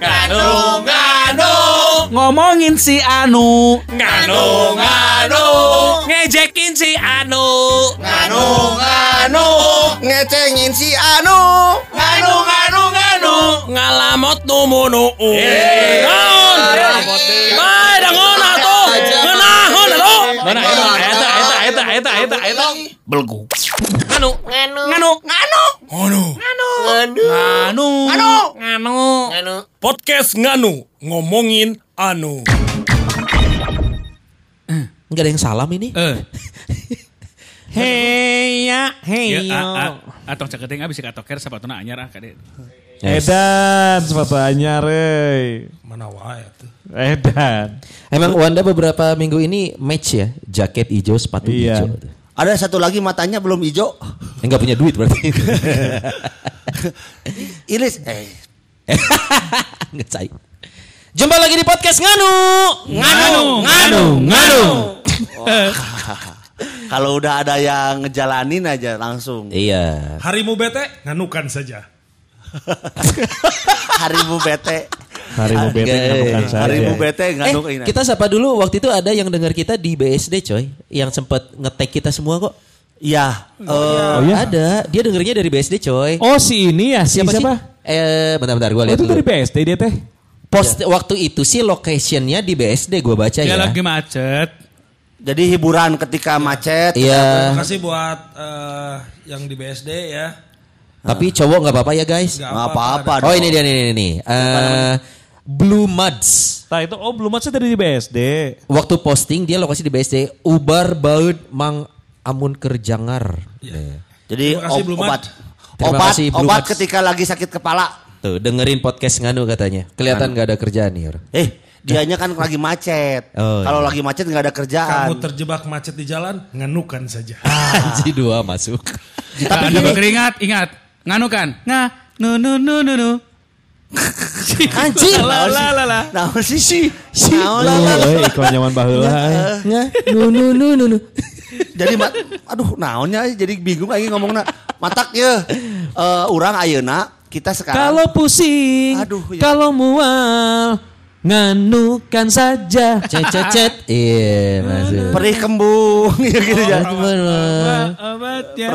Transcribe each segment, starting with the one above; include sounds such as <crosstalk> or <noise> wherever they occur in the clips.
Nganu, nganu, Ngomongin si Anu. nganu, nganu, ngejekin si Anu, nganu, nganu, Ngecengin si Anu. nganu, nganu, nganu, ngalamot numunu. Naon? Bae dangon atuh. Ngeunahon atuh. Mana eta eta eta. Belgu. Nganu, nganu, nganu, nganu, Ngono. nganu, Anu. nganu, nganu, nganu. Podcast Nganu ngomongin anu. Enggak ada yang salam ini. Eh. Hey ya, hey Ya, yo. a- a- atong caketing abis ka toker sapatuna anyar ah kade. Edan sepatu anyar euy. Mana wae tuh. Edan. Emang Wanda beberapa minggu ini match ya, jaket hijau, sepatu Iya. hijau. Ada satu lagi matanya belum hijau. Enggak punya duit berarti. <laughs> Iris. Eh. <laughs> Ngecai. Jumpa lagi di podcast Nganu. Nganu, nganu, nganu. <laughs> Kalau udah ada yang ngejalanin aja langsung. Iya. Harimu bete nganukan saja. Harimu bete. Harimu bete nganukan saja. Harimu bete Eh, kita sapa dulu waktu itu ada yang dengar kita di BSD coy, yang sempat ngetek kita semua kok. Iya. eh, Oh iya? Ada, dia dengernya dari BSD coy. Oh si ini ya, si siapa, siapa? sih? Eh, bentar-bentar gue Oh, lihat itu dulu. dari BSD dia teh. Post waktu itu sih locationnya di BSD gue baca Ya ya. lagi macet. Jadi hiburan ketika macet. Iya. Terima kasih buat eh, yang di BSD ya. Tapi cowok nggak apa-apa ya guys. Nggak apa-apa. Oh ini dia nih nih nih. Eh, Blue Muds. Nah itu oh belum aja dari BSD. Waktu posting dia lokasi di BSD. Ubar baut mang amun kerjangar. Nih. Jadi Terima kasih, ob- Blue obat. Terima obat, kasih, Blue obat Mats. ketika lagi sakit kepala. Tuh dengerin podcast nganu katanya. Kelihatan nggak ada kerjaan nih. orang. Eh, dianya kan lagi macet. <laughs> Oh, Kalau iya. lagi macet nggak ada kerjaan. Kamu terjebak macet di jalan, nganukan saja. <laughs> Anji dua masuk. Tapi anda berkeringat, ingat. Nganu kan? Nga, nu nu nu nu nu. Anjir. La la la la. Nah, sih sih. Nah, lah, lah, lah. eh, iklan nyaman baheula. eh. Nggak, nu nu nu nu nu. Jadi mat, aduh naonnya jadi bingung lagi ngomongnya. Matak ya. Eh urang ayeuna kita sekarang Kalau pusing, Aduh, ya. kalau mual, nganukan saja. Cet cet cet. Iya masuk. perih kembung ya gitu ya. Obatnya.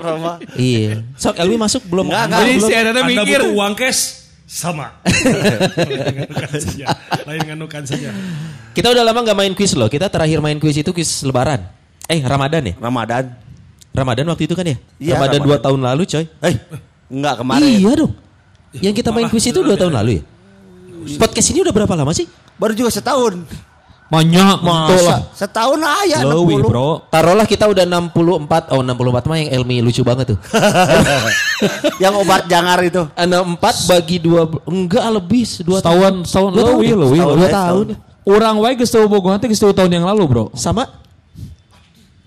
Roma. Iya. Sok Elwi masuk belum? Nggak, nggak. Jadi belum. si Ada Anda mikir. butuh uang cash sama. <laughs> Lain nganukan saja. Kita udah lama nggak main kuis loh. Kita terakhir main kuis itu kuis Lebaran. Eh Ramadan ya? Ramadan. Ramadan waktu itu kan ya? Iya, Ramadan Ramadan. dua tahun lalu coy. Eh, enggak kemarin. Iya dong. Yang kita main kuis itu dua tahun lalu ya? Podcast ini udah berapa lama sih? Baru juga setahun. Banyak, Masa? Setahun aja Lewi 60. bro. Taruhlah kita udah 64, oh 64 mah yang Elmi lucu banget tuh. <laughs> Yang obat jangar itu. 64 bagi dua, enggak lebih, dua Setahun, setahun tahun lewi, ya? lewi. Setahun Dua ya, tahun. Orang wae geus teu bogohan teh geus teu tahun yang lalu, Bro. Sama?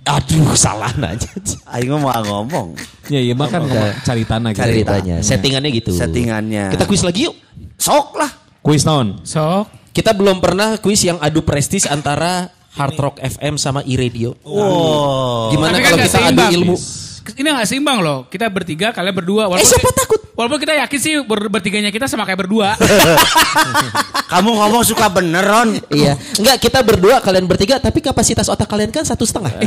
Aduh, salah nanya. Aing mah mau ngomong. Ya iya mah kan cari tanah gitu. Ceritanya, settingannya gitu. Settingannya. Kita kuis lagi yuk. Sok lah. Kuis tahun. Sok. Kita belum pernah kuis yang adu prestis antara Hard Rock FM sama iRadio. Wow. Gimana Tapi kan kalau nggak kita adu ilmu? Ini gak seimbang loh. Kita bertiga, kalian berdua. Eh siapa takut? Walaupun kita yakin sih ber- bertiganya kita sama kayak berdua. <laughs> Kamu ngomong suka bener Ron. Iya, enggak kita berdua kalian bertiga tapi kapasitas otak kalian kan satu setengah. <laughs>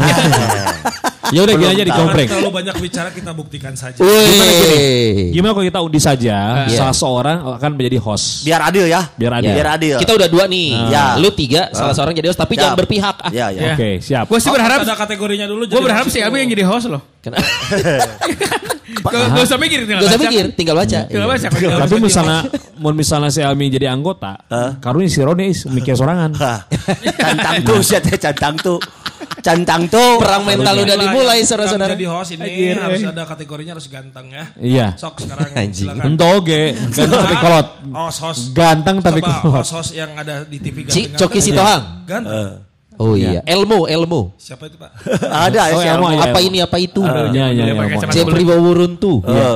Ya udah gini aja dikompreng. Terlalu banyak bicara kita buktikan saja. Wih. Gimana kalau kita undi saja, Iya. salah seorang akan menjadi host. Biar adil ya. Biar adil. Biar adil. Kita udah dua nih. Ya. Lu tiga, salah seorang jadi host tapi Siap. jangan berpihak. Ah. Ya, ya. Oke, siap. Gue sih berharap, Ada kategorinya dulu. gue jadi berharap host si itu. Abi yang jadi host loh. Kenapa? <laughs> Gak, usah mikir. tinggal Gak usah baca. mikir, tinggal baca. Tinggal Iya. baca. Tapi misalnya, mau misalnya si Almi jadi anggota, karena si Roni is mikir sorangan. Cantang tuh, siat ya, cantang tuh. Cantang tuh. Perang mental udah dimulai saudara-saudara. Jadi host ini Anjir, harus eh. ada kategorinya harus ganteng ya. Iya. Sok sekarang Anjing. silakan. Ento oge, ganteng tapi kolot. Host host. Ganteng tapi kolot. host host yang ada di TV ganteng. Coki Sitohang. Ganteng. Oh iya, Elmo, Elmo. Siapa itu Pak? <laughs> Ada ya. Oh, si Elmo, Elmo. iya. Apa ini apa itu? Iya, iya, Dia iya. pakai Mo. kacamata Jeffrey Wawuruntu.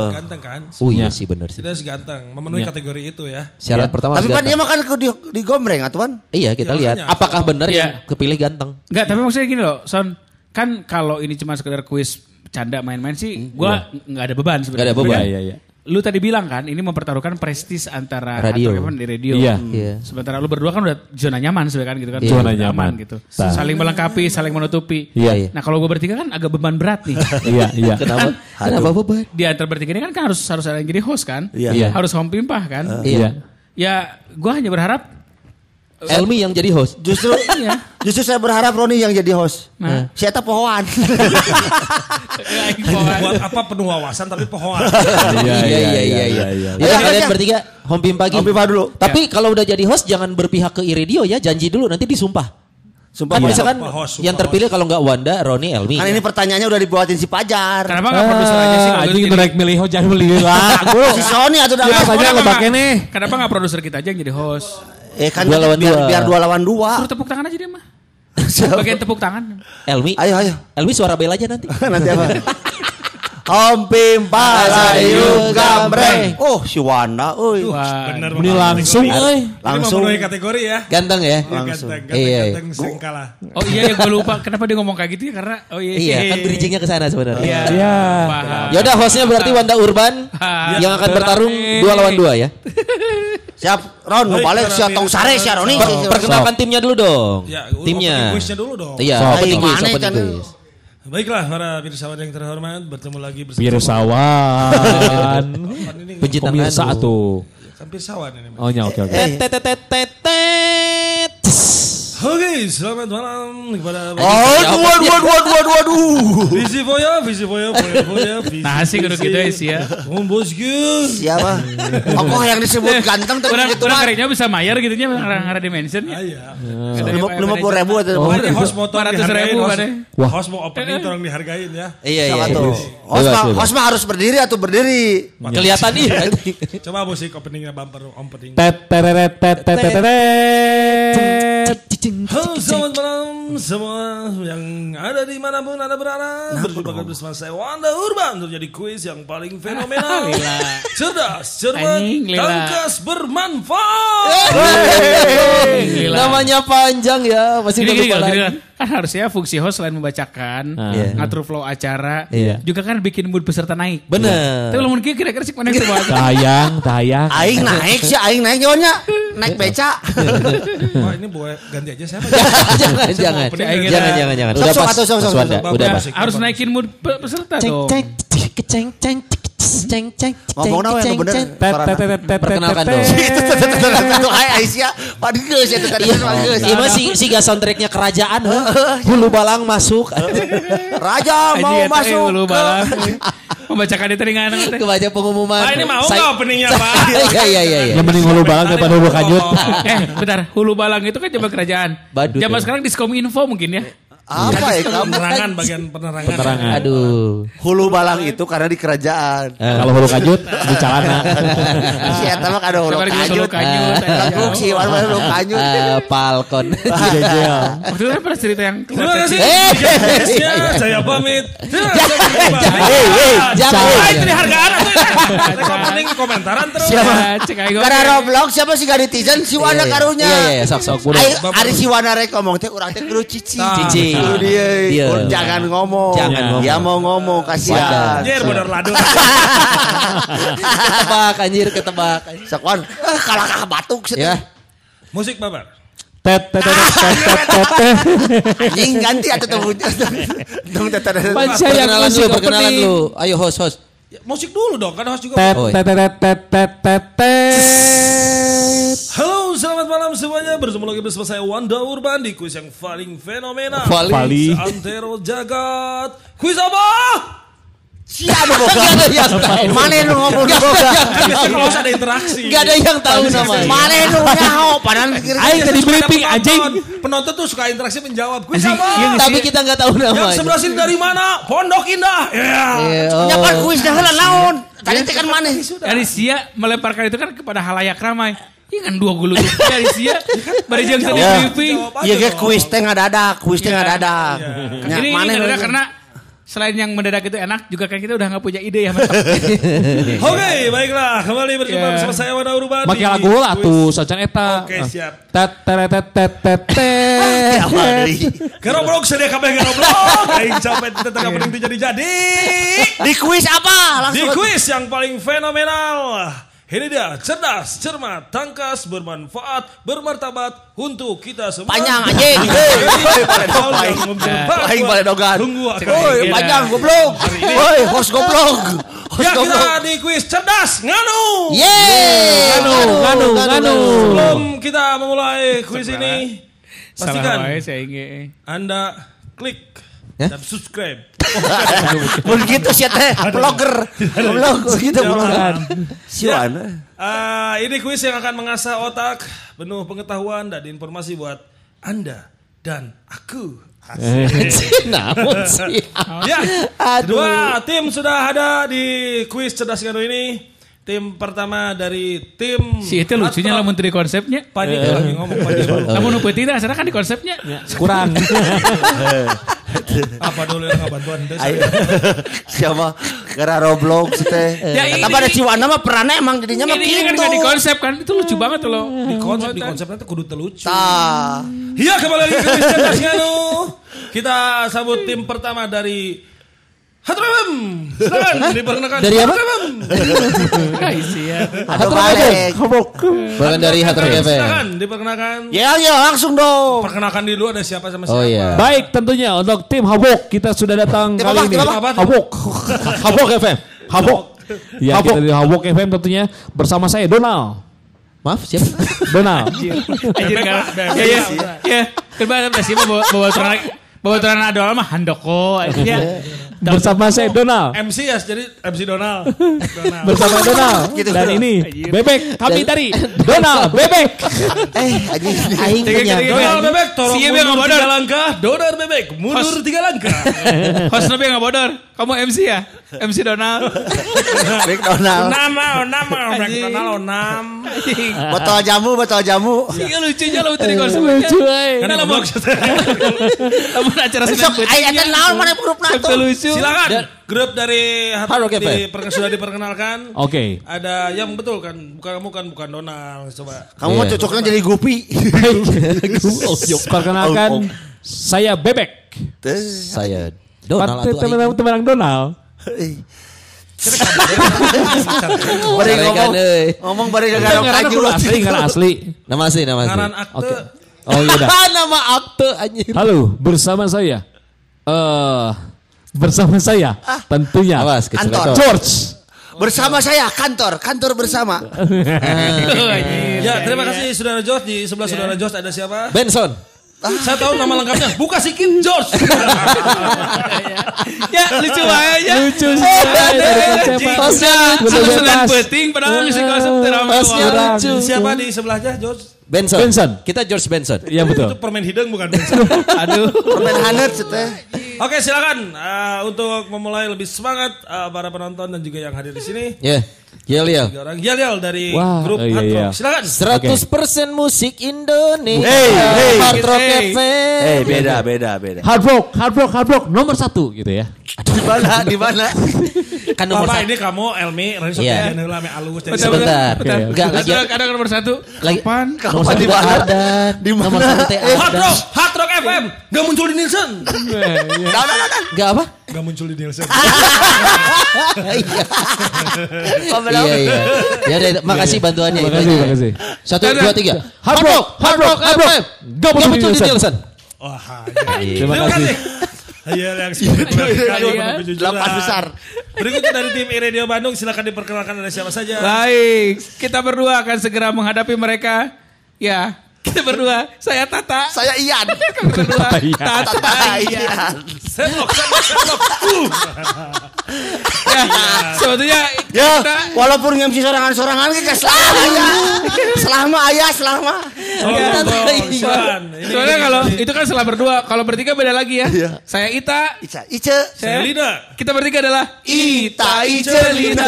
Ganteng kan? Oh iya Iya. sih benar sih. Harus ganteng. Memenuhi kategori itu ya. Syarat pertama Tapi kan dia makan ke di, digombreng atuan. Iya kita Ya, lihat. makanya. Apakah benar Iya. yang kepilih ganteng? Enggak, tapi maksudnya gini loh, Son. Kan kalau ini cuma sekedar kuis bercanda main-main sih gua nggak ada beban sebenarnya. Nggak ada beban. Kan Iya, iya. Lu tadi bilang kan ini mempertaruhkan prestis antara Radio. atau apa, di radio. Iya. Iya. Sementara lu berdua kan udah zona nyaman sebenarnya kan gitu kan. Iya. Zona Aman nyaman. gitu. Nah. Saling melengkapi, saling menutupi. Iya. Iya. Nah, kalau gue bertiga kan agak beban berat nih. <laughs> Iya, iya. <laughs> Kenapa? Kenapa beban? Di antara bertiga ini kan, kan harus harus ada yang jadi host kan? Iya. Iya. Harus home pimpah kan? Iya. Ya, gua hanya berharap Elmi yang jadi host. Justru <laughs> Iya. justru saya berharap Roni yang jadi host. Nah. Saya tak pohoan. Buat apa penuh wawasan tapi pohon. <laughs> Iya iya iya iya. iya. Ayo, kalian bertiga home pimpa pagi. Home pimpa dulu. Tapi kalau udah jadi host jangan berpihak ke iradio ya, janji dulu nanti disumpah. Sumpah Kan misalkan Sumpah host, sumpah yang terpilih kalau nggak Wanda, Roni, Elmi. Kan ini pertanyaannya udah dibuatin si Pajar. Kenapa nggak produser aja sih? Anjing naik milih ho jangan beli lah. <laughs> Si Sony atau udah Biasa aja Kenapa ngebake nggak- nih. Kenapa nggak produser kita aja yang jadi host? Eh kan Dua lawan biar, dua. biar dua lawan dua. Suruh tepuk tangan aja dia mah. <laughs> Bagian tepuk tangan. Elmi. Ayo ayo. Elmi suara bel aja nanti. <laughs> Nanti apa? <laughs> Om Pimpa Layu Gambreng. Oh, si Wanda, euy. Bener Ini langsung euy. Langsung. Ini memenuhi kategori ya. Ganteng ya. Ya, Ganteng, ganteng, Iya, iya. ganteng, kalah. Oh iya ya gue lupa kenapa dia ngomong kayak gitu ya karena oh iya Iya, kan bridgingnya ke sana sebenarnya. Iya. Iya. Ya udah hostnya berarti Wanda Urban Ah, yang akan bertarung dua lawan dua ya. <laughs> Siap, Ron, balik si Tong Sare si Roni. Per- perkenalkan timnya dulu dong. Ya, timnya. opening quiznya dulu dong. Iya, So, opening quiz, opening quiz. Baiklah para pirsawan yang terhormat bertemu lagi bersama Pirsawan. Pencinta Pemirsa nganu. tuh. kan pirsawan ini. Oh nya oke oke. Tet tet tet tet. Oke, selamat malam kepada Oh, waduh, waduh, waduh, waduh, waduh. Visi Foya, Visi Foya, Foya, Foya, Visi. <laughs> Nah sih kudu gitu ya sih ya. Om bosku. Siapa? Oh, kok yang disebut ganteng tapi Kurang gitu kurang kerennya bisa mayar gitu nya ngarang dimension ya. Iya. Lima puluh ribu atau ini host mau tolong 400 dihargain. ribu, host- Pak, deh. Wah. Host mau opening tolong dihargain ya. Iya iya. Siapa iya. tuh? Host mah, bebas. host mah harus berdiri atau berdiri? Kelihatan nih. <laughs> Coba musik openingnya bumper opening. Tet tet tet tet tet tet tet. Halo selamat malam semua yang ada di mana pun anda berada Berjumpa kembali bersama saya Wanda Urban Untuk jadi kuis yang paling fenomenal Lila. Cerdas, cermat, Anjing, Lila. tangkas, bermanfaat Gila. Namanya panjang ya, masih Gini, belum gini, gini. Kan harusnya fungsi host selain membacakan, Iya. ngatur flow acara, Iya. juga kan bikin mood peserta naik. Bener. Tapi lo mungkin kira-kira sih mana yang <laughs> coba. Tayang, tayang. Aing naik sih, aing naik nyawa Naik beca. <laughs> Wah ini boleh ganti aja siapa? <laughs> jangan, jangan. Jangan, jangan, jangan. Udah pas, sok, pas sok, sok. Udah Ya, pas. Harus naikin mood pe- peserta Ceng, dong. ceng, ceng, ceng, ceng, ceng, Ngomong nawe yang bener. Tet tet. Perkenalkan dong. Itu <laughs> hai Aisyah. Waduh geus itu tadi Iya, mah geus. iya mah si, si gak soundtracknya kerajaan. Hulu balang masuk. Raja mau eh, masuk. lu ke- balang. Membacakan itu ringan. teh. Kebaca pengumuman. Ah ini mau nggak openingnya Pak? <laughs> Iya, iya, iya. iya. Yang mending hulu balang daripada hulu kanyut. <laughs> eh, bentar. Hulu Balang itu kan zaman kerajaan. Badut, Zaman ya. sekarang diskom info mungkin ya. Apa ya kamu? Penerangan bagian penerangan. Penerangan. Aduh. Hulu balang itu karena di kerajaan. Eh, Kalau hulu kanyut di celana. Si eta mah kada hulu Sabar, gitu, hulu kanyut. kanyut. Lengkung si Wan mah hulu kanyut. eh, Falcon. Jejel. Waktu itu kan pernah cerita yang Terima kasih. Eh. Guysnya, Saya pamit. Terima kasih. Jangan, hey, jangan. Ah, itu dihargaan. Saya opening komentaran terus. Siapa? Karena Roblox siapa sih gak netizen si Wana Iya, iya. karunya. Iya, iya, sok, sok. Ari si Wana rek ngomong teh urang teh kudu cici. Cici. Kudu dia. Iya. Jangan ngomong. Jangan ngomong. Dia mau ngomong kasihan. Anjir bener ladu. ketebak anjir, ketebak. Sakwan, eh, kalah kalah batuk sih. Ya. Musik babar. Tet tet tet tet tet tet. tet. Anjing ganti atau teh teh. Panca yang Perkenalan lu, perkenalan lu. Ayo host, host. Ya, Musik dulu dong kan host juga. Tet Oh, tet tet tet tet tet tet. Halo, selamat malam semuanya. Bertemu lagi bersama saya Wanda Urban di kuis yang paling fenomenal. Paling. Paling. Antero Jagat. Kuis apa? Si anu boga. Gak ada yang tahu. Mana nu ngomong Gak boga. ada yang Kan kalau interaksi. Gak ada yang tahu namanya. Mana nu nyaho padahal Aing tadi briefing penonton. anjing. Penonton tuh suka interaksi menjawab. Kuis Anjing, apa? iya, Tapi kita nggak tahu Yang namanya. sebelah sini dari mana? Pondok Indah. Ya. Iya, oh. nyapan kuis dah heula naon. Tadi teh kan mana? Arisia melemparkan itu kan kepada halayak ramai. Iya kan dua gulu itu Arisia. Bari jeung tadi Ya. briefing. Jawab aja Iya ge kuis teh ngadadak, kuis teh ngadadak. Nya, Ini mana ini karena selain yang mendadak itu enak, juga kan kita udah nggak punya ide ya. mantap. <laughs> Oke, baiklah. Kembali berjumpa Ya. bersama saya Wana Urban. Make di lagu lah tuh sacan eta. Oke, siap. Tet tet tet tet tet tet. <laughs> Apa deui? Geroblok sedia kabeh geroblok. <laughs> Aing sampai tetap Iya. penting jadi jadi. Di kuis apa? Di Langsung. kuis yang paling fenomenal. Ini dia cerdas, cermat, tangkas, bermanfaat, bermartabat untuk kita semua. Panjang anjing. Aing balik dogan. Tunggu Woi, aku. panjang goblok. Woi, host goblok. Ya kita di kuis cerdas nganu. Yeay. Nganu, nganu, nganu. Sebelum kita memulai kuis ini, pastikan. Anda klik? Dan subscribe. Begitu sih teh, vlogger. Vlog begitu vlogger. Sian. Ah, ini kuis yang akan mengasah otak, penuh pengetahuan dan informasi buat Anda dan aku. <laughs> Namun sih. Ya, dua tim sudah ada di kuis cerdas ini. Tim pertama dari tim Si itu lucunya lah menteri konsepnya. Panik lagi ngomong panik. Namun nu peuting dah kan di konsepnya. Kurang. <laughs> Apa dulu yang bantuan deh? Ayo. Siapa? Gara Roblox teh. Ya, ini- Kata pada Ciwana mah perannya emang jadinya mah Ini kan gitu. nggak di konsep kan itu lucu banget tuh loh. Di konsep di konsepnya tuh kudu telucu. Tah. Iya kembali lagi ke nganu. Kita sambut tim pertama dari Hatrabem. Silakan diperkenalkan. Dari apa? Ya. Aduh balik. Bukan dari Hatur FM. Silakan diperkenalkan. Ya ya langsung dong. Perkenalkan dulu ada siapa sama siapa. Oh iya. Baik tentunya untuk tim Habok kita sudah datang kali ini. Habok. Habok <laughs> FM. Habok. Ya kita Habok FM tentunya bersama saya Donald. Maaf siapa? Donald. Anjir kan. Ya ya. Ya. Ada sih bawa bawa turun bawa turun ada mah handoko. Ya. <laughs> bersama saya Donald. MC ya, jadi MC Donald. <laughs> Donald. Bersama Donald. <laughs> Gitu. Dan ini. Bebek kami dari <laughs> Donald Bebek. Eh anjing. Aing punya. Donald bebek, tolong Si mundur nggak bodor. tiga langkah. Donald bebek, mundur tiga langkah. Host Nabi nggak bodor. Kamu MC ya? MC Donald. McDonald. Nama, nama, Anjing. McDonald, onam. Botol jamu, botol jamu. Iya lucunya lo tadi konsepnya. Lucu, eh. Kan lamun lamun acara Senin aya teh naon mana grup nato. lucu. Silakan. Grup dari Hard Rock FM. di, sudah diperkenalkan. Oke. Ada yang betul kan, bukan kamu kan bukan Donald. Coba. Kamu Iya. cocoknya jadi Gupi. <laughs> Perkenalkan Oh, oh. saya Bebek. Saya Donald atau Teman Aing. teman Donald. <laughs> Bari ngomong. Ngomong bari kaju. kudu asli, ngaran asli. <laughs> Nama asli, nama asli. Ngaran akte. Oke. Oh iya dah. nama akte anjing. Halo, bersama saya. Eh bersama saya tentunya Awas, Kantor. George. Bersama saya kantor, kantor bersama. <laughs> Ya, terima kasih Saudara George. Di sebelah Saudara George ada siapa? Benson. Saya tahu nama lengkapnya. Buka sikin George. <laughs> Ya lucu wae ya. Lucu sih. Senin bebas. Peuting padahal misi konsep. Hostnya lucu. Siapa di sebelahnya George? Benson. Benson. Kita George Benson. Iya betul. Itu permen hidung bukan Benson. <laughs> Aduh. Permen hanet teh. Oke silakan uh, untuk memulai lebih semangat uh, para penonton dan juga yang hadir di sini. Ya. Yel yel. Tiga orang Yel Yel dari Wah, grup oh iya, Hard Rock. iya. Silakan. 100% musik Indonesia. Hey, hey. Hard Rock Hey. FM. Eh beda beda beda. Hard rock, hard rock, hard rock nomor satu gitu ya. Di mana di mana? <laughs> Kan nomor Bapak satu. ini kamu Elmi, Renzo Iya. yeah. lame alus. jadi- Sebentar. Bentar. Enggak, lagi- Ada ada nomor satu. Lagi Kapan? Kamu nomor di satu mana? ada. Di mana? Nomor satu Hard. Rock, Hard Rock FM. Gak muncul di Nielsen. Dah dah dah. Enggak apa? Gak muncul di Nielsen. Iya iya. Ya udah, makasih bantuannya. itu Makasih, makasih. Satu, dua, tiga. Hard rock, hard rock, hard rock. Gak muncul di Nielsen. Wah, Terima Terima kasih. Iya, yang Iya. kejujuran. Delapan besar. Berikutnya dari tim Radio Bandung, silakan diperkenalkan ada siapa saja. Baik, kita berdua akan segera menghadapi mereka. Ya, kita berdua. Saya Tata. Saya Ian. <laughs> Kami berdua. Tata. Tata. Ian. Senlok, senlok. Uh. Ya, sebetulnya Ya, kita walaupun MC sorangan-sorangan kita selama ya. Selama ayah, selama. Silakan. Ini- Soalnya ini- kalau ini- itu kan setelah berdua, kalau bertiga beda lagi ya. Iya. Saya Ita, Ica, Ica. Saya Lina. kita bertiga adalah Ita, Ica, Lina.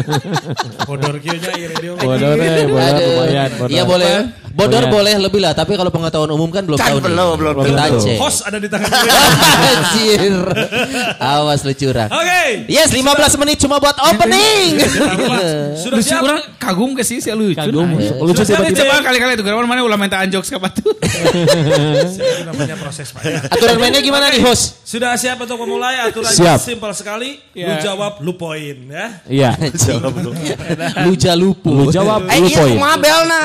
<laughs> Bodor kieu nya radio. Bodor eh, bodor Aduh. lumayan. bodor. Iya boleh. Bodor Lumayan. boleh lebih lah, tapi kalau pengetahuan umum kan belum Kan tahu. nih. belum, belum Kita tentu. cek. Host ada di tangan gue. Anjir. Awas lu curang. Oke. Yes, 15 menit cuma buat opening. <laughs> Sudah Lucu siap? orang kagum ke sih si lucu. Kagum. Nah. Lucu Sudah tiba-tiba. Coba kali-kali itu gara mana ulah minta anjok siapa tuh. <laughs> Namanya proses Pak. ya. Aturan mainnya gimana nih, host? Sudah siap untuk memulai aturannya Siap. simpel sekali. Ya. Lu jawab lu poin ya. Iya. <laughs> Lupu. <laughs> Lu jawab Eh lu iya poin. kumaha belna.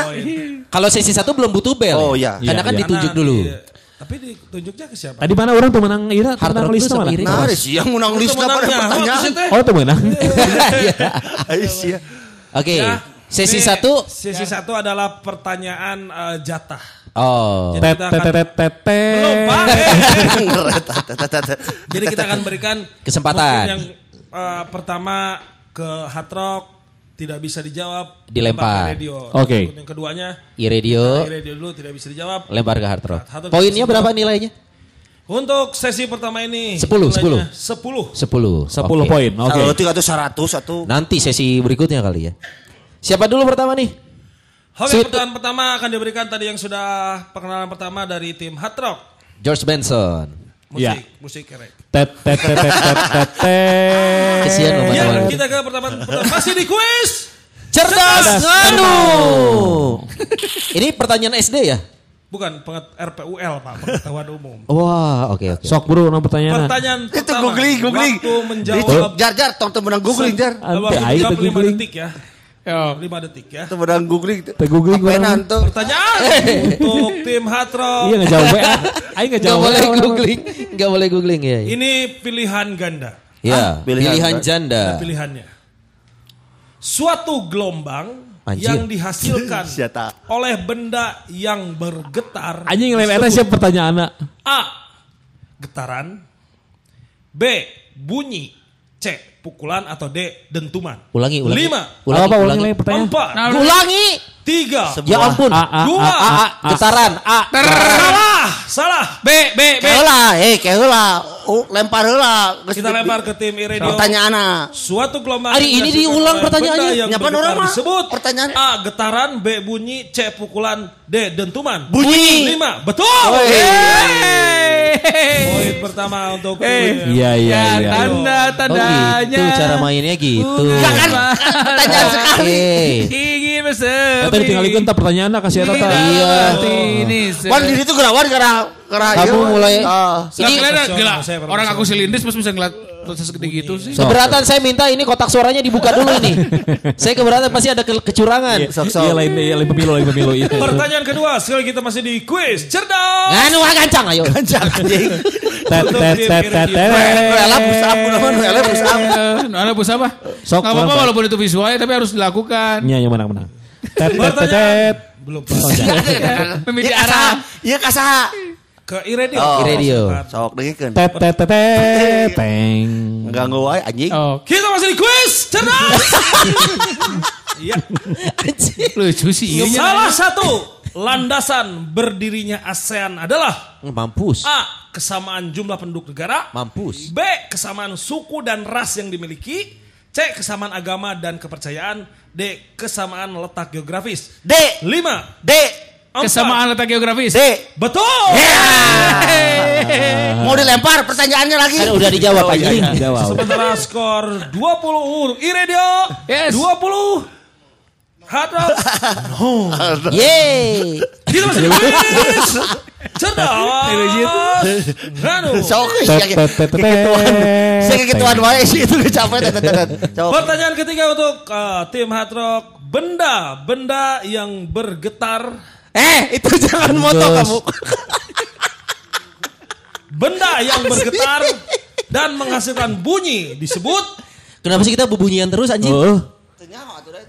Kalau sesi satu belum butuh bel. Oh, iya. Karena Iya, kan iya. ditunjuk Karena- dulu. iya. Tapi ditunjuknya ke siapa? Tadi mana orang tuh menang Ira? Hard Menang rock lista mana? sama Ira. Nah, ada sih yang menang list apa Temenannya, pertanyaan. itu. Oh tuh menang. Ayo sih. Oke. Ya, Sesi satu. Sesi satu adalah pertanyaan eh, jatah. Oh. Tet Kita tet akan-. Belum Pak. <laughs> Jadi kita akan berikan Kesempatan. yang eh, pertama ke hard rock tidak bisa dijawab Dilempar. ke radio. Oke. Yang keduanya I-radio. di radio dulu tidak bisa dijawab. Lempar ke hard rock. Hard rock Poinnya berapa nilainya? Untuk sesi pertama ini 10, nilainya 10. 10. 10 Oke. poin. Oke. Kalau tiga atau seratus atau Nanti sesi berikutnya kali ya. Siapa dulu pertama nih? Oke, Situ. pertanyaan pertama akan diberikan tadi yang sudah perkenalan pertama dari tim hard rock. George Benson. Musik, Ya. musik kerek. Tet tet tet tet tet tet tet. Kesian loh, Ya, kita ke pertama, pertama masih di quiz. Cerdas nganu. <laughs> Ini pertanyaan SD ya? Bukan penget RPUL Pak, pengetahuan umum. <laughs> Wah, oke oke. Sok bro, nomor pertanyaan. Pertanyaan itu pertama. googling, googling. Waktu menjawab Itu jar jar, tong teu menang googling jar. Waktu Ante aing menjawab teu 5 googling. detik ya. Yo. 5 detik ya. Teu menang googling. Teu googling orang. tuh. Pertanyaan untuk tim hard rock. Iya nggak jawab WA. Aing nggak Gak jawab boleh googling, gak boleh googling ya. Ya, Ini pilihan ganda. ya pilihan, pilihan, kan? janda. Pilihannya. Suatu gelombang Anjir. yang dihasilkan <laughs> Siata. oleh benda yang bergetar. Anjing lain eta siapa pertanyaan A. Getaran. B. Bunyi. C. Pukulan atau D. Dentuman. Ulangi, ulangi. Lima. Ulangi, Apa ulangi ulangi. pertanyaan? Empat. Nah, Ulangi. Tiga. Ya ampun. A, A, Dua. A, A, A. Getaran. A. Salah. Salah. B B B. Heula, eh kayak heula. Uh, lempar heula. Geus Kita lempar ke tim iradio. Pertanyaanna. Suatu gelombang Ari, ini diulang pertanyaannya. Nyapan bergetar orang mah. disebut Pertanyaan. A. Getaran B. Bunyi C. Pukulan D. Dentuman Bunyi. Lima Betul Poin pertama untuk tim. Iya iya Ya, iya. tanda Oh tandanya. gitu cara mainnya gitu. Jangan pertanyaan sekali. Oke. Ingin bersemi. Eta ditinggalikeun tah pertanyaan kasih eta. Iya. Ini. Wan diri itu gerawan gara gara Kamu ieu. mulai- Ah. Ini. Orang aku silindris terus bisa ngeliat proses segede gitu sih. Keberatan saya minta ini kotak suaranya dibuka dulu ini. <laughs> saya keberatan pasti ada ke- kecurangan. Sok sok. Iya lain iya lain pemilu lain pemilu iya. Pertanyaan kedua sekali kita masih di quiz cerdas. Ah gancang ayo. Jangan anjing. <laughs> Tet tet tet tet. Rela pusap namun rela. Eh, Ada bus apa? Sok, apa-apa walaupun itu visualnya tapi harus dilakukan. Iya yang menang menang. Tet tet tet belum Memiliki Iya <laughs> arah. kasaha. Iya kasaha. Ke iradio. Oh. Iradio. Sok dengikeun. Tet tet tet. Teng. Ganggu wae anjing. Oh, Kita masih di quiz cerdas. <laughs> Iya. lucu sih ini. Salah satu landasan berdirinya ASEAN adalah Mampus. A. Kesamaan jumlah penduduk negara. Mampus. B. Kesamaan suku dan ras yang dimiliki. C. Kesamaan agama dan kepercayaan. D. Kesamaan letak geografis. D. Lima. D. Empat. Kesamaan letak geografis. D. Betul. Mau dilempar pertanyaannya lagi. Kan udah dijawab Oh, iya, iya. Sementara skor 20 Iradio. Yes. 20 Hard Rock. Yeay. Kita masih di quiz. Cerdas. Nganu. Sok Tet tet tet tet. Kekituan. Saya wae sih itu capek. Pertanyaan ketiga untuk uh, tim Hard Rock. Benda, benda yang bergetar. Eh, itu <laughs> jangan moto kamu. Benda yang bergetar dan menghasilkan bunyi disebut Kenapa sih kita bebunyian terus anjing? Oh.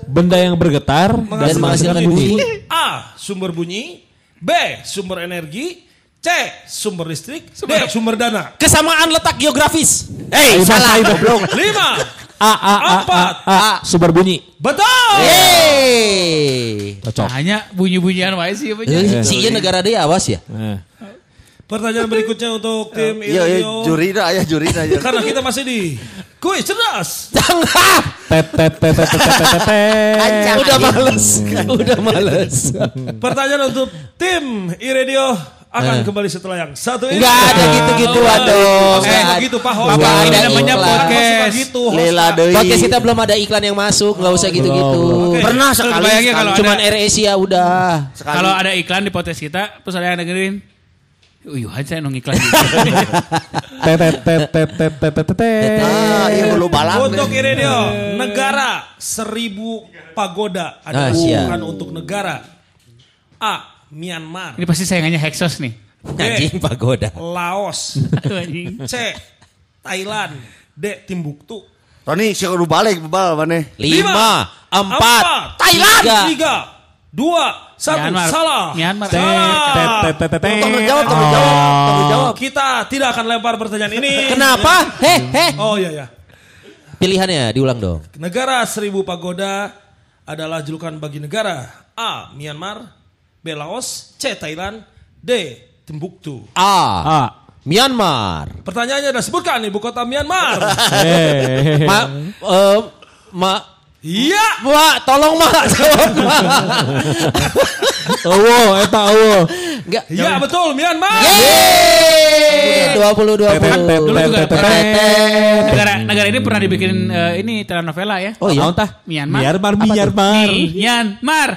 Benda yang bergetar Dan menghasilkan bunyi. A. Sumber bunyi B. Sumber energi C. Sumber listrik D. Sumber dana Kesamaan letak geografis. Eh, salah goblok. Lima A A A A Empat. A. Super bunyi. Betul. Yeay. Cocok. Hanya bunyi-bunyian wae sih Eh, Si iya negara dia awas ya. Nah. Pertanyaan berikutnya untuk tim Iya, iya, juri dah, ya juri dah. ya. Karena kita masih di kuis cerdas. Jangan. Udah males. Udah males. Pertanyaan untuk tim Iradio akan kembali setelah yang satu ini. Enggak ada gitu-gituan dong. Eh, ada. begitu Pak Ho. Nggak Apa ada ini namanya iklan. podcast? Podcast. gitu. Lela deui. Podcast kita belum ada iklan yang masuk, nggak usah gitu-gitu. Pernah sekali. Kalau Cuman ada- AirAsia udah. Sekali. Kalau ada iklan di podcast kita, terus ada yang dengerin. Uyuh, saya nung iklan juga. <laughs> Tet tet tet tet tet tet tet tet. Ah, iya balang. Untuk deh. Iradio, negara seribu pagoda Ah, adalah siap. bukan untuk negara. A. Myanmar. Ini pasti sayangannya Hexos nih. <laughs> Anjing pagoda. Laos. <laughs> C. Thailand. D. Timbuktu. Tony, sih kudu balik bebal mana? Lima, empat, Thailand. tiga. Tiga. Dua. Satu. Myanmar. Salah. Myanmar. Salah. Tunggu jawab, tunggu jawab, tunggu jawab. Kita tidak akan lempar pertanyaan ini. Kenapa? Heh, heh. Oh iya ya. Pilihannya diulang dong. Negara seribu pagoda adalah julukan bagi negara. A. Myanmar. B. Laos. C. Thailand. D. Timbuktu. A. A. Myanmar. Pertanyaannya adalah sebutkan ibu kota Myanmar. <laughs> Eh. Ma, eh, ma, Iya. ma, tolong ma, jawab <laughs> ma. Awo, eta awo. Enggak. Iya betul Myanmar. Yeay, dua puluh dua Tet tet tet puluh. tet tet tet. Negara negara ini pernah dibikin eh, ini telenovela ya. Oh iya. Myanmar. Myanmar, Myanmar. Myanmar.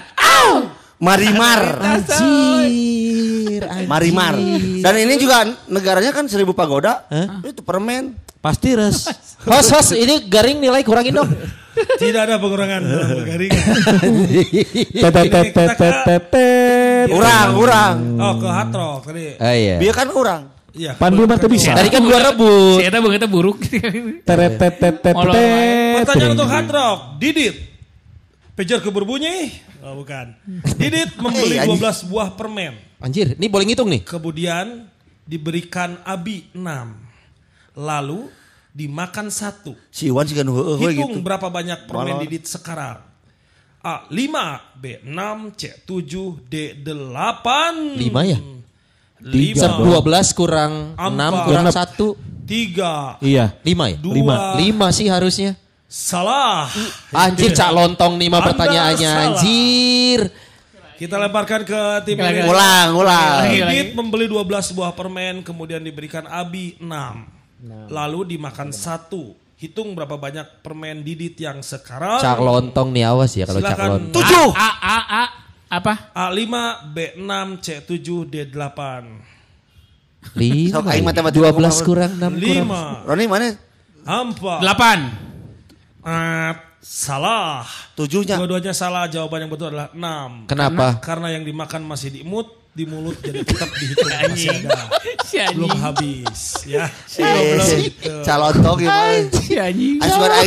Marimar. Anjir, anjir. Marimar. Dan ini juga negaranya kan seribu pagoda. Itu permen. Pasti res. <laughs> Host, host, ini garing nilai kurangin dong. Tidak ada pengurangan dalam garingan. Tet tet tet tet tet tet tet. Urang, urang. Oh ke Hard Rock tadi. Oh iya. Dia kan urang. Iya. Pandu mah bisa. Tadi kan gua rebut. Si Eta bang Eta buruk. Teret tet tet tet Molor tet. Pertanyaan untuk Hard Rock. Didit. Pager ke berbunyi. Oh bukan. <laughs> Didit membeli Eh, anjing. 12 buah permen. Anjir, ini boleh ngitung nih. Kemudian diberikan Abi 6. Lalu dimakan satu. Si Iwan sih kan Hitung gitu. berapa banyak permen Molor. Didit sekarang. A 5, B 6, C 7, D 8. Lima ya? Lima. Dua belas kurang enam Empat. kurang Genep. satu. Tiga. Iya. Lima ya? Dua. Lima. Lima sih harusnya. Salah. Anjir cak lontong nih mah pertanyaannya salah. anjir. Kita lemparkan ke tim ini. Ulang, ulang. Didit membeli 12 buah permen kemudian diberikan Abi 6. 6. Lalu dimakan satu. Hitung berapa banyak permen Didit yang sekarang. Cak lontong nih awas ya kalau cak lontong. tujuh A, A, A, apa? A5, b enam c tujuh D8. 5. dua belas, dua 12 kurang 6 kurang. 5. Roni mana? Empat. 8. Uh, salah. Tujuhnya. Dua-duanya salah. Jawaban yang betul adalah enam. Kenapa? Karena, karena yang dimakan masih diimut di mulut jadi tetap dihitung <laughs> masih ada. Belum habis ya. Belum gitu. Calon tog gimana? si aing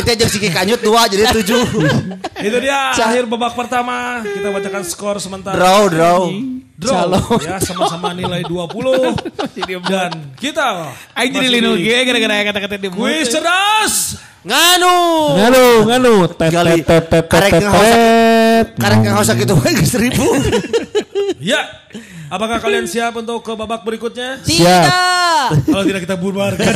teh aja si Kanyut tua jadi tujuh <laughs> Itu dia akhir babak pertama. Kita bacakan skor sementara. Draw, draw. Draw. Calon. Ya sama-sama nilai 20. <laughs> Dan kita Ayo jadi linul gue gara-gara kata-kata di mulut. Kuis cerdas. Nganu. Nganu, nganu. Tet tet tet tet Karek gitu seribu. <laughs> Ya. Apakah kalian siap untuk ke babak berikutnya? Tidak. Kalau tidak kita bubarkan.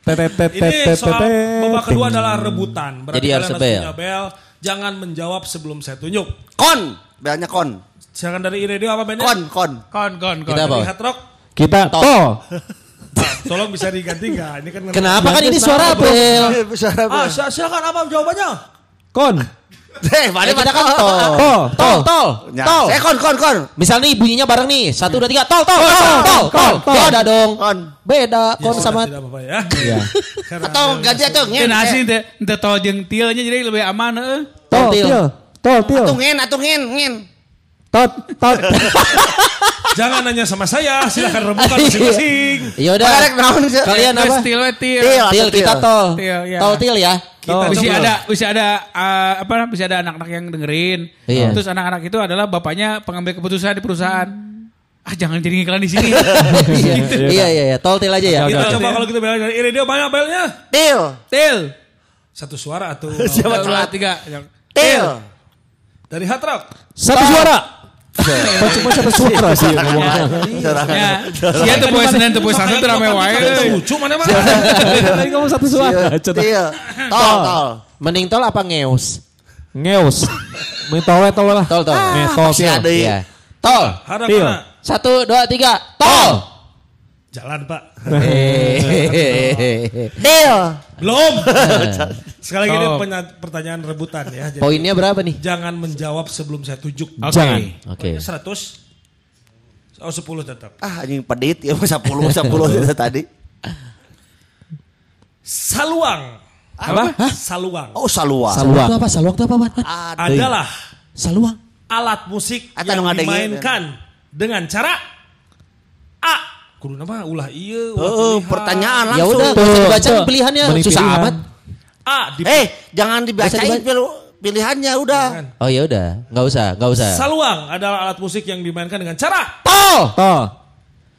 Tet <laughs> tet tet tet Ini tet soal babak kedua adalah rebutan. Berarti Jadi harus kalian bel. punya bel. Jangan menjawab sebelum saya tunjuk. Kon, belnya kon. Silakan dari iradio apa bandnya? Kon, kon. Kon kon kon. Kita apa? Kita Tol. <laughs> tol. Ah, tolong bisa diganti nggak? Ini kan Kenapa kan ini suara bel? Eh, besar Ah, sil- silakan apa jawabannya? Kon. Eh, mana Eh, kita kan tol. Tol. Tol, tol, tol. Saya kon, kon, kon. Misal nih bunyinya bareng nih. Satu, dua, tiga. Tol, tol, tol, tol, tol. Beda dong. Kon. Beda. Kon Ya, sama. Tidak apa-apa ya. Iya. <laughs> Karena Atau ada- ganti atuh Teu ngen. nasi teu teu tol jeung tilnya jadi lebih aman heeh. Tol, Til. til. Tol, til. Atuh ngen, atuh ngen, ngen. Tot, tot. <laughs> Jangan nanya sama saya, silakan <laughs> rebukan masing-masing. Ya udah. Kalian apa? til til. Til. Kita tol. Til, ya. Tol til ya. Kita Bisa ada bisa ada eh, apa bisa ada anak-anak yang dengerin. Iya. Terus anak-anak itu adalah bapaknya pengambil keputusan di perusahaan. Ah jangan jadi iklan di sini. <laughs> Iya, Gitu. iya, iya, iya. Tol til aja ya. Kita coba kalau kita bela dari Iridio banyak belnya. Til. Til. Satu suara atau <laughs> Siapa dua tiga. Til. dari Hard Rock. Satu suara. Kok cuma satu suara sih ngomongnya. Ya. Sia tuh poe Senin tuh poe Selasa tuh rame wae. Lucu mana mana. Tadi ngomong satu suara. Tol, tol. Mending tol apa ngeus? Ngeus. Mentol tol lah. Tol, tol. Metol. Masih ada Iya. Tol. Til. mana? Satu, dua, tiga. Tol. Jalan pak. <laughs> Hehehe. Til. Belum. <laughs> Sekali lagi ini pertanyaan rebutan ya. Jadi Poinnya berapa nih? jangan menjawab sebelum saya tunjuk. Oke. Jangan. Oke. 100. Oh 10 tetap. Ah anjing pedit ya <laughs> 10 10 itu tadi. Saluang. Apa? Saluang. Oh salua. Saluang itu apa? Saluang itu apa? Wan? Adalah Saluang. alat musik Eta yang dimainkan dengan cara Kudu nama ulah iya. ulah Oh, pilihan. pertanyaan Ya langsung. udah, usah dibaca Tuh. pilihannya Mending susah pilihan. amat. A. Di Eh, jangan dibacain dibaca. pil- pilihannya udah. Jangan. Oh ya udah, nggak usah, nggak usah. Saluang adalah alat musik yang dimainkan dengan cara Tol. Tol.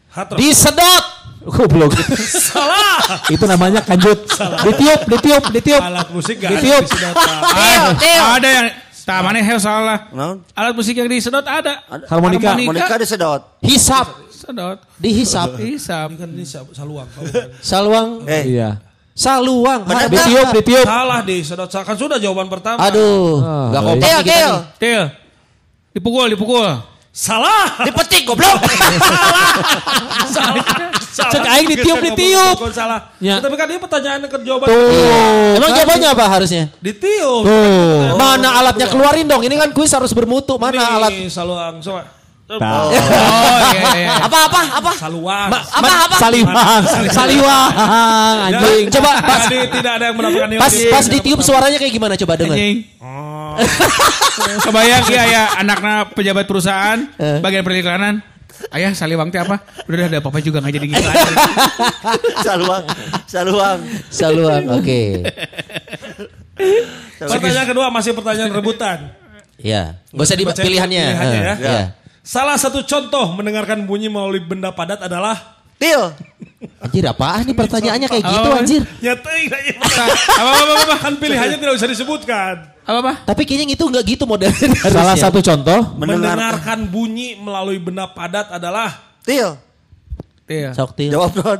hard rock. Disedot. Goblok. Salah. <laughs> Itu namanya kanjut. Ditiup, ditiup, ditiup. Alat musik gak ada Ditiup. Ah, Ada yang Tamane hell salah. Alat musik yang disedot ada. Harmonika. Monika disedot. Hisap. Sedot. Dihisap. <laughs> Hisap. Ini kan ini sa- saluang. <laughs> Saluang. Eh, Iya. Saluang. Harga. Ditiup, ditiup. Salah disedot. Kan sudah jawaban pertama. Aduh, Ah, nggak baik. kompak Til, kita til. Til. Dipukul, dipukul. Salah. Dipetik goblok. <laughs> Salah. Cek aing ditiup, ditiup. Salah. Ya. Tapi kan dia pertanyaan ke jawaban. Tuh. Emang jawabannya apa harusnya? Ditiup. Tuh. Mana alatnya keluarin dong. Ini kan kuis harus bermutu. Mana Ini alat? Saluang. Coba. Tahu. Oh iya iya. <laughs> apa apa apa? Saluang. Apa apa? Saliwang, saliwang, anjing. Coba pas Jadi tidak ada yang mendapatkan nilai. pas pas ditiup suaranya kayak gimana coba dengar. Anjing. Kebayang ya ya anaknya pejabat perusahaan bagian periklanan. Ayah saliwang teh apa? Udah ada apa-apa juga nggak jadi gitu. Saluang. Saluang. Saluang. Oke. Pertanyaan kedua masih pertanyaan rebutan. Ya, nggak usah di Dibacain pilihannya. pilihannya ya. Eh, ya. Salah satu contoh mendengarkan bunyi melalui benda padat adalah Til. Anjir apaan nih pertanyaannya kayak gitu Oh. anjir. nyatain aja. Apa apa apa apa? Kan pilihannya tidak bisa disebutkan. Apa apa? Tapi kayaknya itu nggak gitu modelnya. Salah satu contoh. Mendengar. Mendengarkan bunyi melalui benda padat adalah Til. Til. Sok til. Jawab non.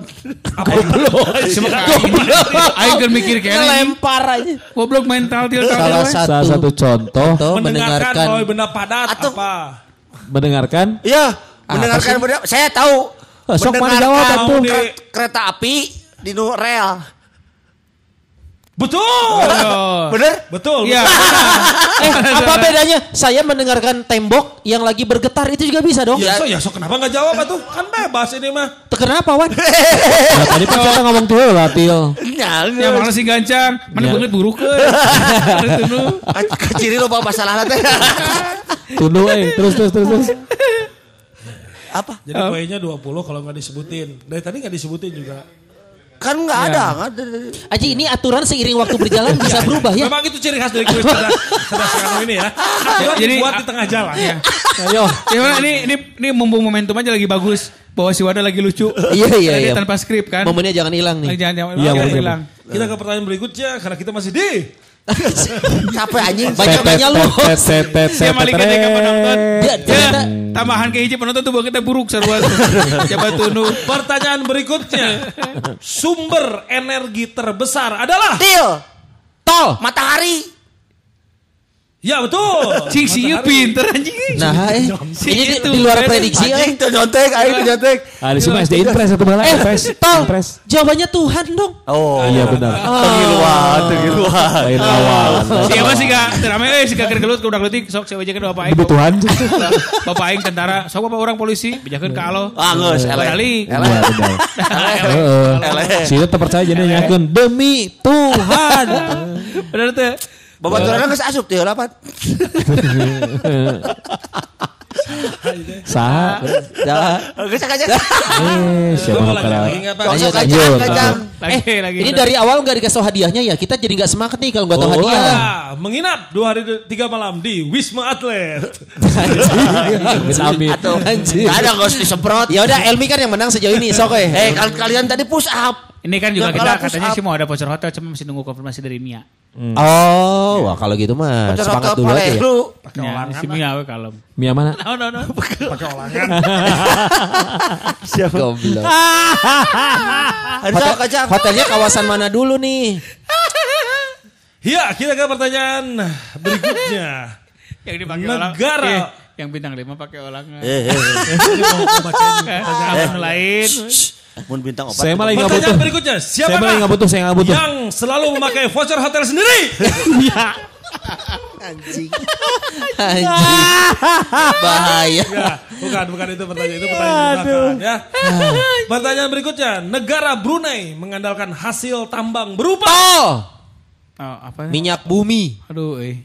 Cuma aing aing kan mikir kayak Lempar aja. Goblok mental til Salah satu. Salah satu contoh mendengarkan mendengarkan. melalui benda padat Atau- apa? Mendengarkan. Iya, mendengarkan. Saya tahu. Ah, sok mana jawab, kereta api di rel. Betul. Oh. Bener? Betul. Iya. <laughs> Eh, apa <laughs> bedanya? Saya mendengarkan tembok yang lagi bergetar itu juga bisa dong. Ya, so, ya, so kenapa nggak jawab tuh? Kan bebas ini mah. Kenapa, Wan? <laughs> Nah, tadi kan kita ngomong tuh lah, Til. Ya malah si gancang. Mana Ya. banget buruk ke. Keciri lo bawa masalah teh. Tunduk eh, terus terus terus terus. Apa? Jadi poinnya 20 kalau nggak disebutin. Dari tadi nggak disebutin juga. Kan nggak ada, nggak ada. Aji ini aturan seiring waktu berjalan bisa berubah ya. Memang itu ciri khas dari kuis cerdas, cerdas sekarang ini ya. Aturan Jadi- dibuat di tengah jalan. Ya. Ayo. Ya udah, ini ini ini mumpung momentum aja lagi bagus. Bahwa si Wada lagi lucu. <laughs> Iya, iya, iya. tanpa skrip kan. Momennya jangan hilang nih. Jangan jangan Iya, jangan hilang. Kita ke pertanyaan berikutnya karena kita masih di <laughs> Capek anjing. Banyak nanya lu. Dia maling ke ke penonton. Ya, tambahan ke hiji penonton tuh kita buruk sarua. <laughs> Coba tunu. pertanyaan berikutnya. Sumber energi terbesar adalah Til. tol. Matahari. Ya betul. Cing si ieu pinter anjing. Nah, eh, Si ini di, itu, di luar prediksi Anjing eh. tuh nyontek, aing tuh nyontek. Ah, di sini SD Impres satu malah Eh, Impres. tol. Impres. Jawabannya Tuhan dong. Oh, Iya benar. Tergiluan, tergiluan. Lain lawan. Siapa sih gak? Terame eh si kakek gelut udah geletik sok saya wajakan bapak aing. Kebutuhan. Bapak aing tentara, sok bapak orang polisi, bijakeun ka alo. Ah, geus, eleh. Kali. Iya benar. <laughs> Heeh. Eleh. Sini terpercaya jadi nyakeun demi Tuhan. <laughs> Bener tuh. Babaturan geus asup teh lapan. Sah. Dah. Geus aja. Eh, siapa nggak? Lanjut, lanjut. Lagi, lagi. Ini dari awal nggak dikasih hadiahnya ya. Kita jadi nggak semangat nih kalau nggak tahu Oh, hadiah. Ya, menginap dua hari tiga malam di Wisma Atlet. Amit. Atau Anjir. Ada gos disemprot. Ya udah Elmi kan yang menang sejauh ini. Sok eh. Eh kal- kalian tadi push up. Ini kan juga kita katanya sih mau ada voucher hotel cuma masih nunggu konfirmasi dari Mia. Oh, wah kalau gitu mah semangat hotel dulu aja ya. Ya, si Mia we kalem. Mia mana? No no no. <laughs> Goblok. Ada Hotel, kacang. hotelnya kawasan mana dulu nih? Ya, kita ke pertanyaan berikutnya. <laughs> Yang dipakai Negara. Eh, yang bintang 5 pakai ulangan. Eh, eh, eh. <laughs> Ini mau bacain Kamu lain. Mun bintang obat. Saya malah nggak butuh. Pertanyaan berikutnya, Saya malah nggak butuh, saya nggak butuh. yang selalu memakai voucher hotel sendiri? <laughs> anjing. Anjing. <laughs> Bahaya. Ya, bukan, bukan itu pertanyaan itu pertanyaan di belakang, ya. <laughs> Pertanyaan berikutnya, negara Brunei mengandalkan hasil tambang berupa Oh, Oh, apa? minyak bumi. Aduh, eh.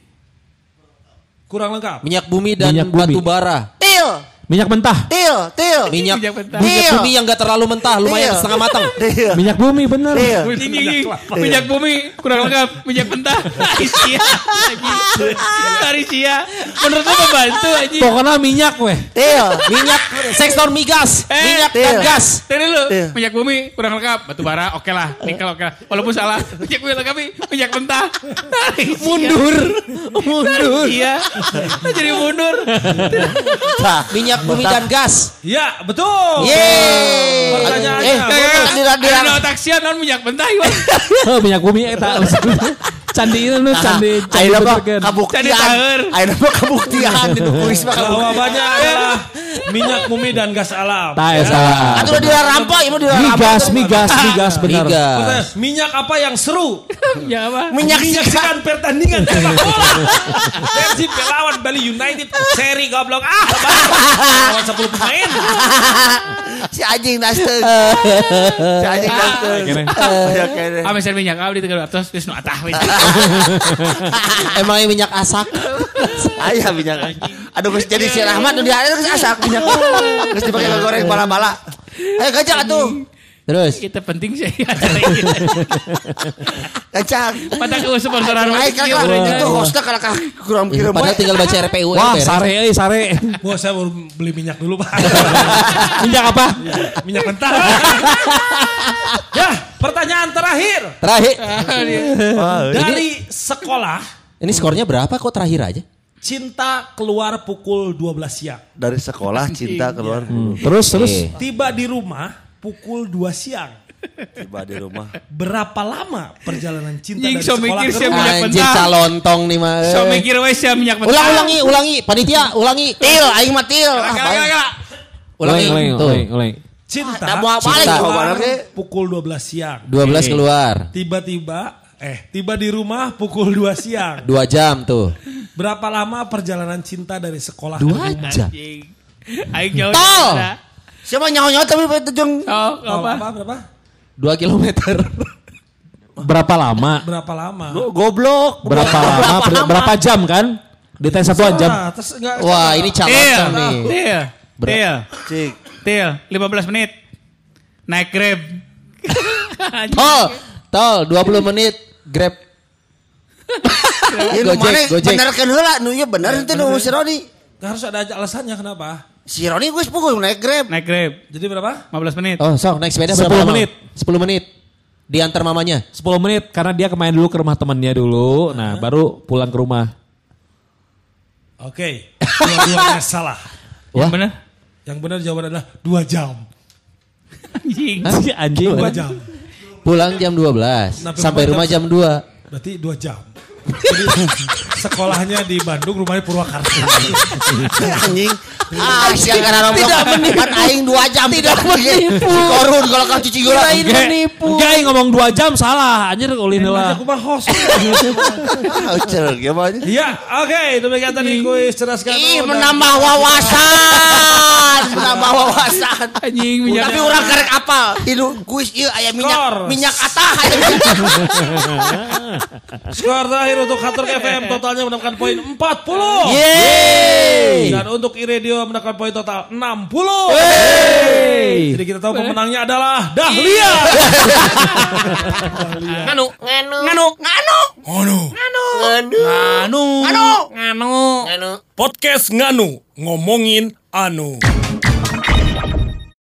kurang lengkap. Minyak bumi dan Minyak bumi. batu bara. Til, Minyak mentah. til, til. Minyak, Minyak mentah. minyak bumi yang gak terlalu mentah, lumayan setengah matang. <laughs> Til. Minyak bumi bener. Til. Ini, ini, minyak bumi kurang lengkap, minyak mentah. Isia, Dari Sia. Menurut lo membantu aja. Pokoknya minyak weh. Til. Minyak sektor migas, Eh, minyak Til. dan gas. Tadi lu, minyak bumi kurang lengkap, batu bara oke lah, nikel oke lah. Walaupun salah, minyak bumi lengkap, minyak mentah. mundur, mundur. Iya, jadi mundur. Nah, Minyak bumi dan gas. Ya, betul. Yeay. Pertanyaannya, Eh, Kayak di- di- Ada taksian non minyak mentah, Iwan. Oh, minyak bumi eta. Candi itu nu candi candi mah kan. kabuktian. Ayo mah kabuktian itu kuis mah kabuktian. jawabannya adalah minyak bumi dan gas alam. Tah esa. Atuh udah dirampok, ibu dirampok. Migas, migas, migas bener. Migas. Pertanyaan, minyak apa yang seru? <laughs> Ya apa? Minyak Menyaksikan pertandingan sepak bola. Persib melawan Bali United seri goblok. Ah, lawan 10 pemain. <laughs> si anjing nasteun. <laughs> Si anjing nasteun. Kene. Ya kene. Minyak abdi tegal atas geus nu atah we. <laughs> Emangnya minyak asak. Aya minyak. Aduh geus jadi si Rahmat nu diare geus asak minyak. Geus dipake goreng bala-bala. Ayo gajah atuh. Terus. Kita penting sih <laughs> acara ini. Gajah. Pada ke sponsoran kakak itu hostnya kalau kakak kurang kirim. Padahal we. tinggal baca RPU Wah, beres. sare euy, sare. Wah, saya baru beli minyak dulu, Pak. <laughs> Minyak apa? minyak mentah. <laughs> ya, pertanyaan terakhir. Terakhir. Dari sekolah, Ini skornya berapa kok terakhir aja? cinta keluar pukul 12 siang. Dari sekolah cinta keluar Terus terus. Eh. Tiba di rumah pukul 2 siang. tiba di rumah. Berapa lama perjalanan cinta Jing, dari so sekolah mikir ke rumah? Anjir calontong nih mah. So mikir we sia minyak mentah. Ulang ulangi ulangi panitia ulangi. Til, aing mah til. Ah. Ulangi. Ulang, Tuh. ulang, ulang. Cinta mau balik Cinta. ge. pukul 12 siang. 12 keluar. Tiba-tiba eh tiba di rumah pukul 2 siang. Dua jam tuh. Berapa lama perjalanan cinta dari sekolah Dua ke rumah? jam. Anjing. Aing jauh. Tol. Siapa nyawa-nyawa tapi tujung Oh, Oh, apa? apa? Berapa? Dua kilometer. <laughs> Berapa lama? Berapa lama? goblok. Berapa lama? Ber- Berapa jam kan? Dites satu jam. Ah, terus enggak Wah ini Til, calontong nih. til, til, Cik. til, 15 menit. Naik grab. <laughs> Tol, tol 20 menit grab. <laughs> Gojek, mana Gojek. bener kan heula nu ieu bener itu nu si Roni. Nggak harus ada alasannya kenapa? Si Roni gue pukul naik Grab. Naik grab. Jadi berapa? 15 menit. Oh sok naik sepeda 10 berapa lama? menit. 10 menit. Diantar mamanya. 10 menit karena dia kemain dulu ke rumah temannya dulu. Nah, baru pulang ke rumah. Oke, dua-duanya <laughs> salah. Yang benar? Yang benar jawaban adalah 2 jam. Anjing. Anjing. 2 jam. Pulang jam 12. Sampai Sampai rumah rumah jam 2. Berarti 2 jam. Jadi <laughs> sekolahnya di Bandung, rumahnya Purwakarta. Anjing. Ah, siang karena. Tidak menipu. Kan aing 2 jam. Tidak menipu. Korun kalau kau cuci gula. menipu. Enggak, aing ngomong 2 jam salah. Anjir ulin heula. Aku mah host. <laughs> Ucel gimana? Ya, oke, demikian tadi kuis cerdas. Ih, menambah wawasan. <laughs> menambah wawasan. Anjing minyak. Tapi orang karek apal. Itu kuis ieu aya minyak minyak atah. <laughs> Skor terakhir untuk Hatur FM totalnya mendapatkan poin 40. Yeay. Dan untuk iRadio berhasil mendapatkan poin total 60. Hey. Jadi kita tahu pemenangnya adalah Dahlia. Nganu. Nganu. Nganu. Nganu. Nganu. Nganu. Nganu. Nganu. Nganu. Podcast Nganu ngomongin anu.